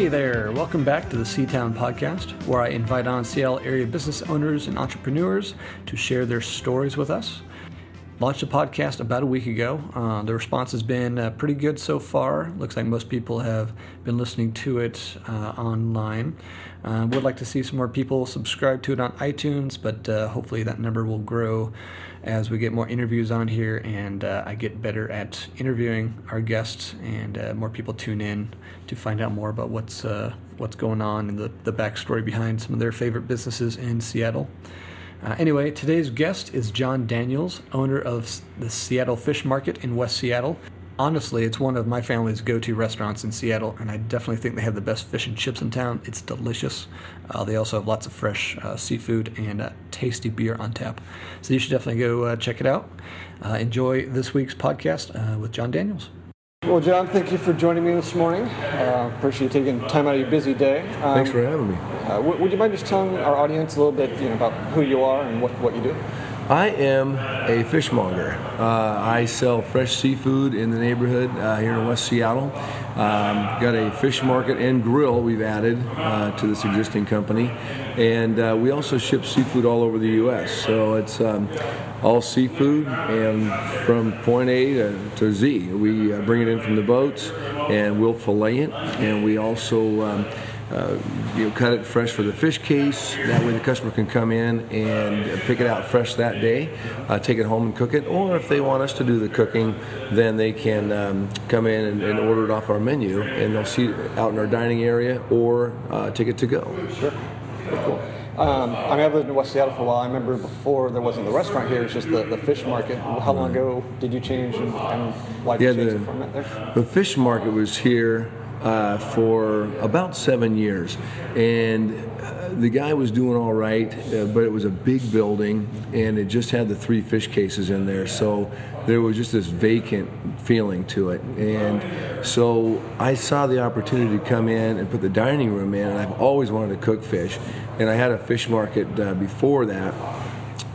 Hey there, welcome back to the Seatown Podcast, where I invite on Seattle area business owners and entrepreneurs to share their stories with us. Launched a podcast about a week ago. Uh, the response has been uh, pretty good so far. Looks like most people have been listening to it uh, online. Uh, would like to see some more people subscribe to it on iTunes, but uh, hopefully that number will grow as we get more interviews on here and I get better at interviewing our guests and more people tune in to find out more about what's what's going on and the, the backstory behind some of their favorite businesses in Seattle. Uh, anyway, today's guest is Jon Daniels, owner of the Seattle Fish Market in West Seattle. Honestly, it's one of my family's go to restaurants in Seattle, and I definitely think they have the best fish and chips in town. It's delicious. Uh, they also have lots of fresh uh, seafood and tasty beer on tap. So you should definitely go uh, check it out. Uh, enjoy this week's podcast uh, with Jon Daniels. Well, Jon, thank you for joining me this morning. Appreciate you taking time out of your busy day. Um, Thanks for having me. Uh, w- would you mind just telling our audience a little bit you know, about who you are and what, what you do? I am a fishmonger. Uh, I sell fresh seafood in the neighborhood uh, here in West Seattle. Um, got a fish market and grill we've added uh, to this existing company, and uh, we also ship seafood all over the U.S. So it's um, all seafood and from point A to, to Z. We uh, bring it in from the boats and we'll fillet it, and we also um, uh, you know, cut it fresh for the fish case. That way the customer can come in and pick it out fresh that day, uh, take it home and cook it. Or if they want us to do the cooking, then they can um, come in and, and, order it off our menu, and they'll see it out in our dining area or uh, take it to go. Sure. Cool. Um, I mean, I've lived in West Seattle for a while. I remember before there wasn't the restaurant here; it's just the, the fish market. How long ago did you change, and, and why did yeah, you change the, the format there? The fish market was here uh, for about seven years, and uh, the guy was doing all right, uh, but it was a big building, and it just had the three fish cases in there, so there was just this vacant feeling to it, and so I saw the opportunity to come in and put the dining room in, and I've always wanted to cook fish, and I had a fish market uh, before that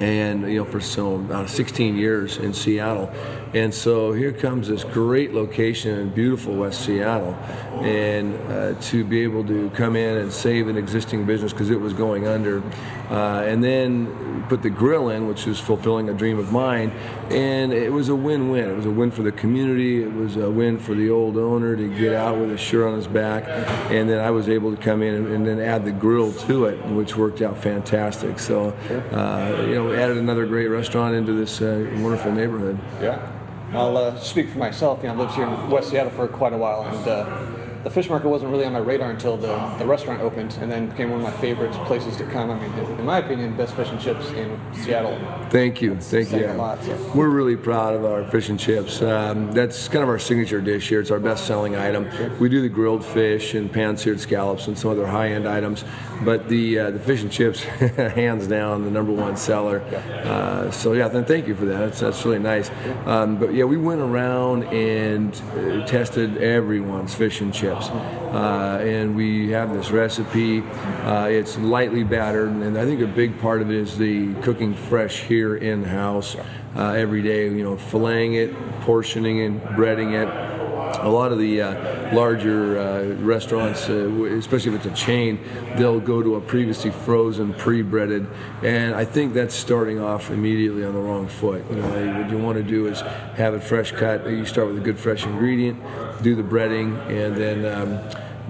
and you know for some uh, 16 years in Seattle, and so here comes this great location in beautiful West Seattle, and uh, to be able to come in and save an existing business because it was going under, uh, and then put the grill in, which was fulfilling a dream of mine, and it was a win-win. It was a win for the community. It was a win for the old owner to get out with a shirt on his back, and then I was able to come in and, and then add the grill to it, which worked out fantastic. So, uh, you know we added another great restaurant into this uh, wonderful neighborhood. Yeah. I'll uh, speak for myself. You know, I lived here in West Seattle for quite a while, and uh, the fish market wasn't really on my radar until the, the restaurant opened and then became one of my favorite places to come. I mean, in my opinion, best fish and chips in Seattle. Thank you. Thank you. Lot, so. We're really proud of our fish and chips. Um, that's kind of our signature dish here. It's our best selling item. Sure. We do the grilled fish and pan seared scallops and some other high end items, but the uh, the fish and chips, hands down, the number one seller. Uh, so, yeah, then thank you for that. That's, that's really nice. Um, but yeah, we went around and uh, tested everyone's fish and chips chips. Uh, and we have this recipe. Uh, it's lightly battered, and I think a big part of it is the cooking fresh here in house uh, every day. You know, filleting it, portioning it, breading it a lot of the uh, larger uh, restaurants, uh, especially if it's a chain, they'll go to a previously frozen, pre-breaded, and I think that's starting off immediately on the wrong foot. You know, what you want to do is have it fresh cut. You start with a good fresh ingredient, do the breading, and then. Um,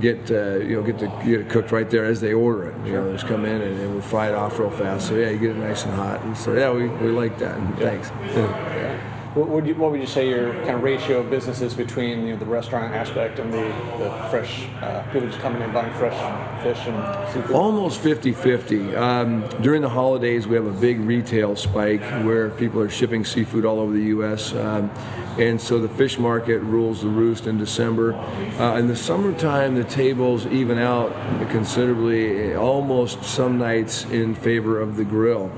get uh, you know get the get it cooked right there as they order it. You know, just come in and, and we fry it off real fast. So yeah, you get it nice and hot. And so yeah, we, we like that. Yeah. Thanks. What would you What would you say your kind of ratio of businesses between you know, the restaurant aspect and the, the fresh uh, people just coming in buying fresh fish and seafood? Almost 50-50. Um, during the holidays, we have a big retail spike where people are shipping seafood all over the U.S. Um, and so the fish market rules the roost in December. Uh, in the summertime, the tables even out considerably, almost some nights in favor of the grill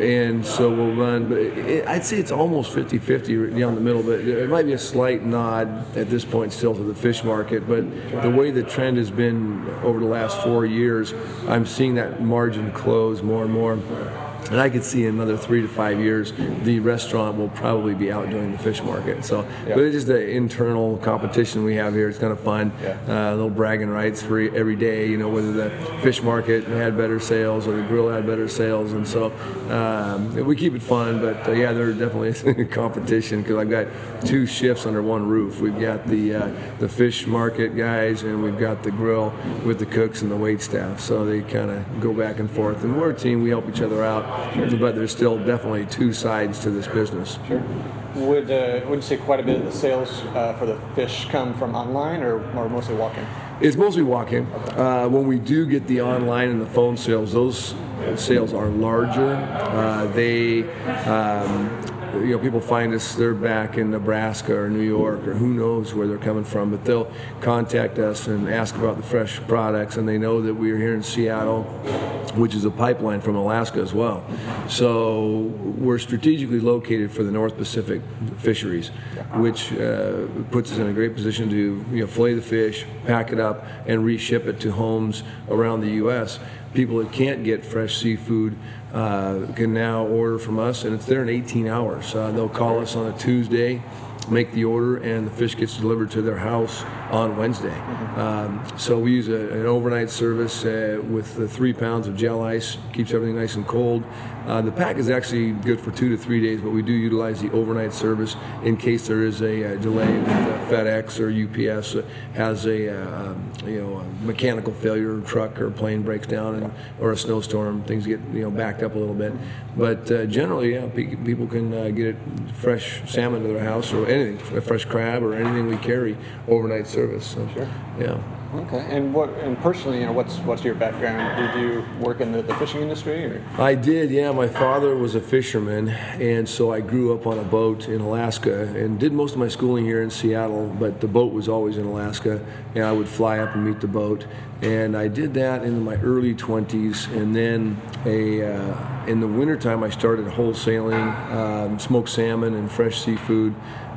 and so we'll run. But it, I'd say it's almost 50-50 down the middle. But it might be a slight nod at this point still to the fish market. But the way the trend has been over the last four years, I'm seeing that margin close more and more. And I could see in another three to five years, the restaurant will probably be outdoing the fish market. So, yep. but it's just the internal competition we have here. It's kind of fun. Yeah. Uh, little bragging rights for every day. You know, whether the fish market had better sales or the grill had better sales, and so um, we keep it fun. But uh, yeah, there definitely is a competition because I've got two shifts under one roof. We've got the uh, the fish market guys, and we've got the grill with the cooks and the wait staff. So they kind of go back and forth. And we're a team. We help each other out sure. but there's still definitely two sides to this business. Sure. Would uh, would you say quite a bit of the sales uh, for the fish come from online or, or mostly walk-in? It's mostly walk-in. Okay. Uh, when we do get the online and the phone sales, those sales are larger. Uh, they um, you know, people find us, they're back in Nebraska or New York or who knows where they're coming from, but they'll contact us and ask about the fresh products, and they know that we're here in Seattle, which is a pipeline from Alaska as well. So we're strategically located for the North Pacific fisheries, which uh, puts us in a great position to you know, fillet the fish, pack it up, and reship it to homes around the U.S. People that can't get fresh seafood uh, can now order from us, and it's there in 18 hours. Uh, they'll call us on a Tuesday, make the order, and the fish gets delivered to their house on Wednesday. Um, so we use a, an overnight service uh, with the three pounds of gel ice, keeps everything nice and cold. Uh, the pack is actually good for two to three days, but we do utilize the overnight service in case there is a, a delay with uh, FedEx or UPS uh, has a uh, um, you know a mechanical failure, truck or plane breaks down, and, or a snowstorm, things get you know backed up a little bit. But uh, generally, yeah, people can get it fresh salmon to their house or anything, a fresh crab or anything we carry overnight service. So, sure. Yeah. Okay, and what and personally, you know, what's what's your background? Did you work in the, the fishing industry? Or? I did. Yeah, my father was a fisherman, and so I grew up on a boat in Alaska and did most of my schooling here in Seattle. But the boat was always in Alaska, and I would fly up and meet the boat. And I did that in my early 20s, and then a uh, in the wintertime I started wholesaling um, smoked salmon and fresh seafood.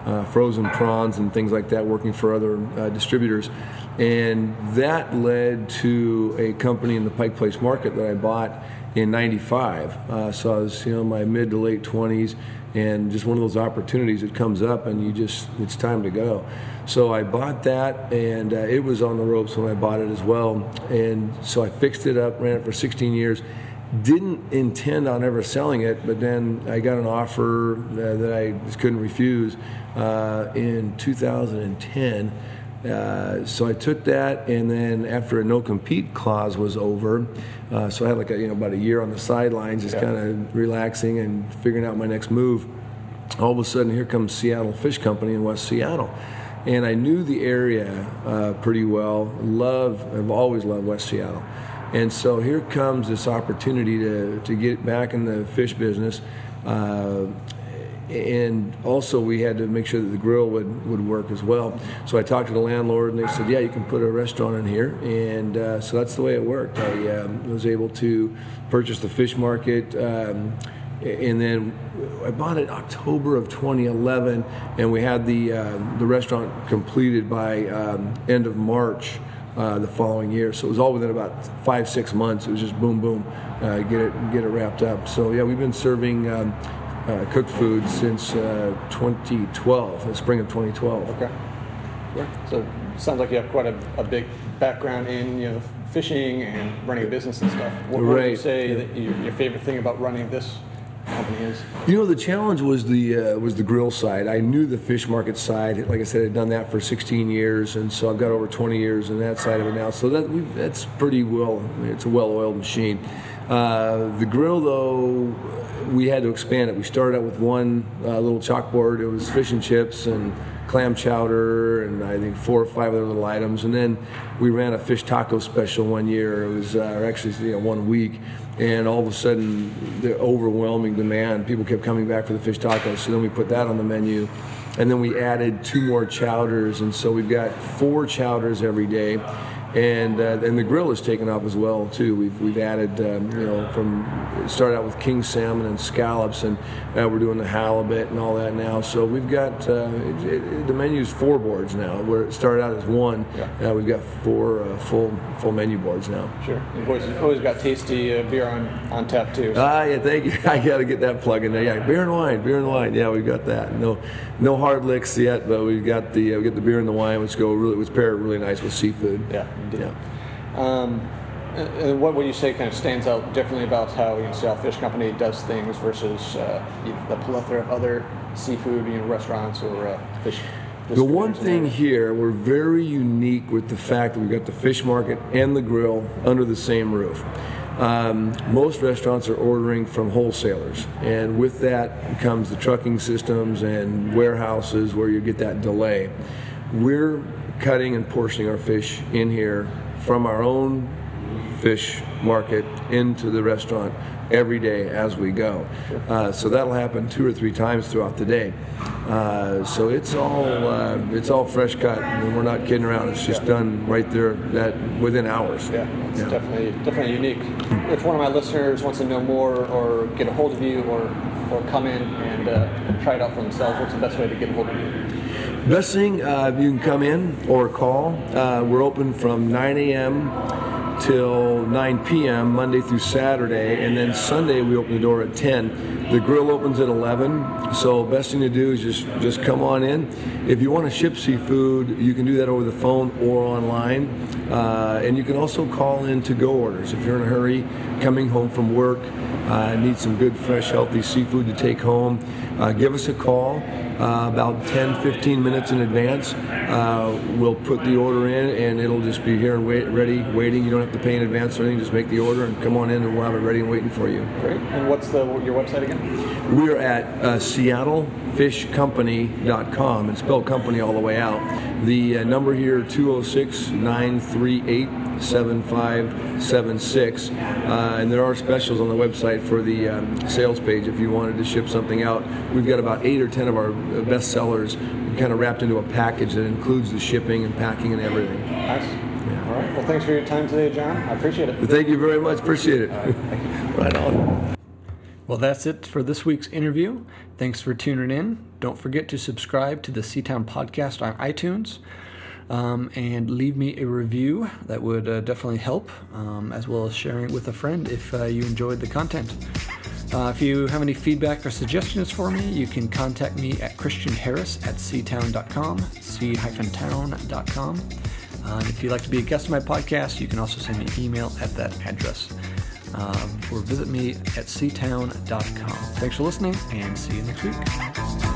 Uh, frozen prawns and things like that, working for other uh, distributors. And that led to a company in the Pike Place market that I bought in 95. Uh, so I was, you know, my mid to late 20s and just one of those opportunities that comes up and you just, it's time to go. So I bought that and uh, it was on the ropes when I bought it as well. And so I fixed it up, ran it for 16 years. Didn't intend on ever selling it, but then I got an offer uh, that I just couldn't refuse uh, in 2010 uh, so I took that, and then after a no compete clause was over, uh, so I had like a, you know about a year on the sidelines, just yeah. kind of relaxing and figuring out my next move. All of a sudden, here comes Seattle Fish Company in West Seattle, and I knew the area uh, pretty well. Love, I've always loved West Seattle, and so here comes this opportunity to to get back in the fish business. Uh, and also we had to make sure that the grill would, would work as well. So I talked to the landlord, and they said, "Yeah, you can put a restaurant in here." And uh, so that's the way it worked. I um, was able to purchase the fish market. Um, and then I bought it October of 2011, and we had the uh, the restaurant completed by um, end of March uh, the following year. So it was all within about five six months. It was just boom boom, uh, get it get it wrapped up. So yeah, we've been serving um, uh, cooked food since uh, 2012, the spring of 2012. Okay. So sounds like you have quite a, a, big background in you know fishing and running a business and stuff. What, right. would you say that your, your favorite thing about running this company is? You know, the challenge was the uh, was the grill side. I knew the fish market side. Like I said, I'd done that for 16 years, and so I've got over 20 years in that side of it now. So that that's pretty well. It's a well-oiled machine. Uh, the grill, though, we had to expand it. We started out with one uh, little chalkboard. It was fish and chips and clam chowder and I think four or five other little items. And then we ran a fish taco special one year. It was uh, actually you know, one week. And all of a sudden, the overwhelming demand, people kept coming back for the fish tacos. So then we put that on the menu. And then we added two more chowders. And so we've got four chowders every day and uh, and the grill has taken off as well too. We've we've added um, you know from started out with king salmon and scallops, and uh, we're doing the halibut and all that now. So we've got uh, it, it, the menu's four boards now. Where it started out as one, yeah. we've got four uh, full full menu boards now. Sure, you've always, always got tasty uh, beer on, on tap too. So. Ah, yeah, thank you. I got to get that plug in there. Yeah, beer and wine, beer and wine. Yeah, we've got that. No no hard licks yet, but we've got the uh, we get the beer and the wine, which go really which pair really nice with seafood. Yeah. Yeah. Um, and what would you say kind of stands out differently about how you know, Seattle Fish Company does things versus uh, you know, the plethora of other seafood you know, restaurants or uh, fish? The one thing here, we're very unique with the fact that we've got the fish market and the grill under the same roof. Um, most restaurants are ordering from wholesalers, and with that comes the trucking systems and warehouses where you get that delay. We're cutting and portioning our fish in here from our own fish market into the restaurant every day as we go. Uh, so that'll happen two or three times throughout the day. Uh, so it's all uh, it's all fresh cut. I mean, we're not kidding around. It's just done right there that within hours. Yeah, it's yeah. definitely definitely unique. If one of my listeners wants to know more or get a hold of you or or come in and uh, try it out for themselves, what's the best way to get a hold of you? Best thing, uh, you can come in or call. Uh, we're open from 9 a.m till 9 p.m. Monday through Saturday, and then Sunday we open the door at 10. The grill opens at 11, so best thing to do is just just come on in. If you want to ship seafood, you can do that over the phone or online, uh, and you can also call in to go orders if you're in a hurry, coming home from work, uh, need some good, fresh, healthy seafood to take home. Uh, give us a call uh, about 10, 15 minutes in advance. Uh, we'll put the order in, and it'll just be here and wait, ready, waiting. You don't have to pay in advance or anything. Just make the order and come on in, and we'll have it ready and waiting for you. Great. And what's the your website again? We're at uh, SeattleFishCompany.com, and spell company all the way out. The uh, number here 206 938 7576. Uh, and there are specials on the website for the um, sales page if you wanted to ship something out. We've got about eight or ten of our best sellers kind of wrapped into a package that includes the shipping and packing and everything. Nice. Yeah. All right. Well, thanks for your time today, Jon. I appreciate it. Thank you very much. Appreciate it. Right, right on. Well, that's it for this week's interview. Thanks for tuning in. Don't forget to subscribe to the Seatown podcast on iTunes um, and leave me a review. That would uh, definitely help, um, as well as sharing it with a friend if uh, you enjoyed the content. Uh, if you have any feedback or suggestions for me, you can contact me at christianharris at seatown.com, c-town.com. Uh, if you'd like to be a guest on my podcast, you can also send me an email at that address. Um, or visit me at seatown.com. Thanks for listening and see you next week.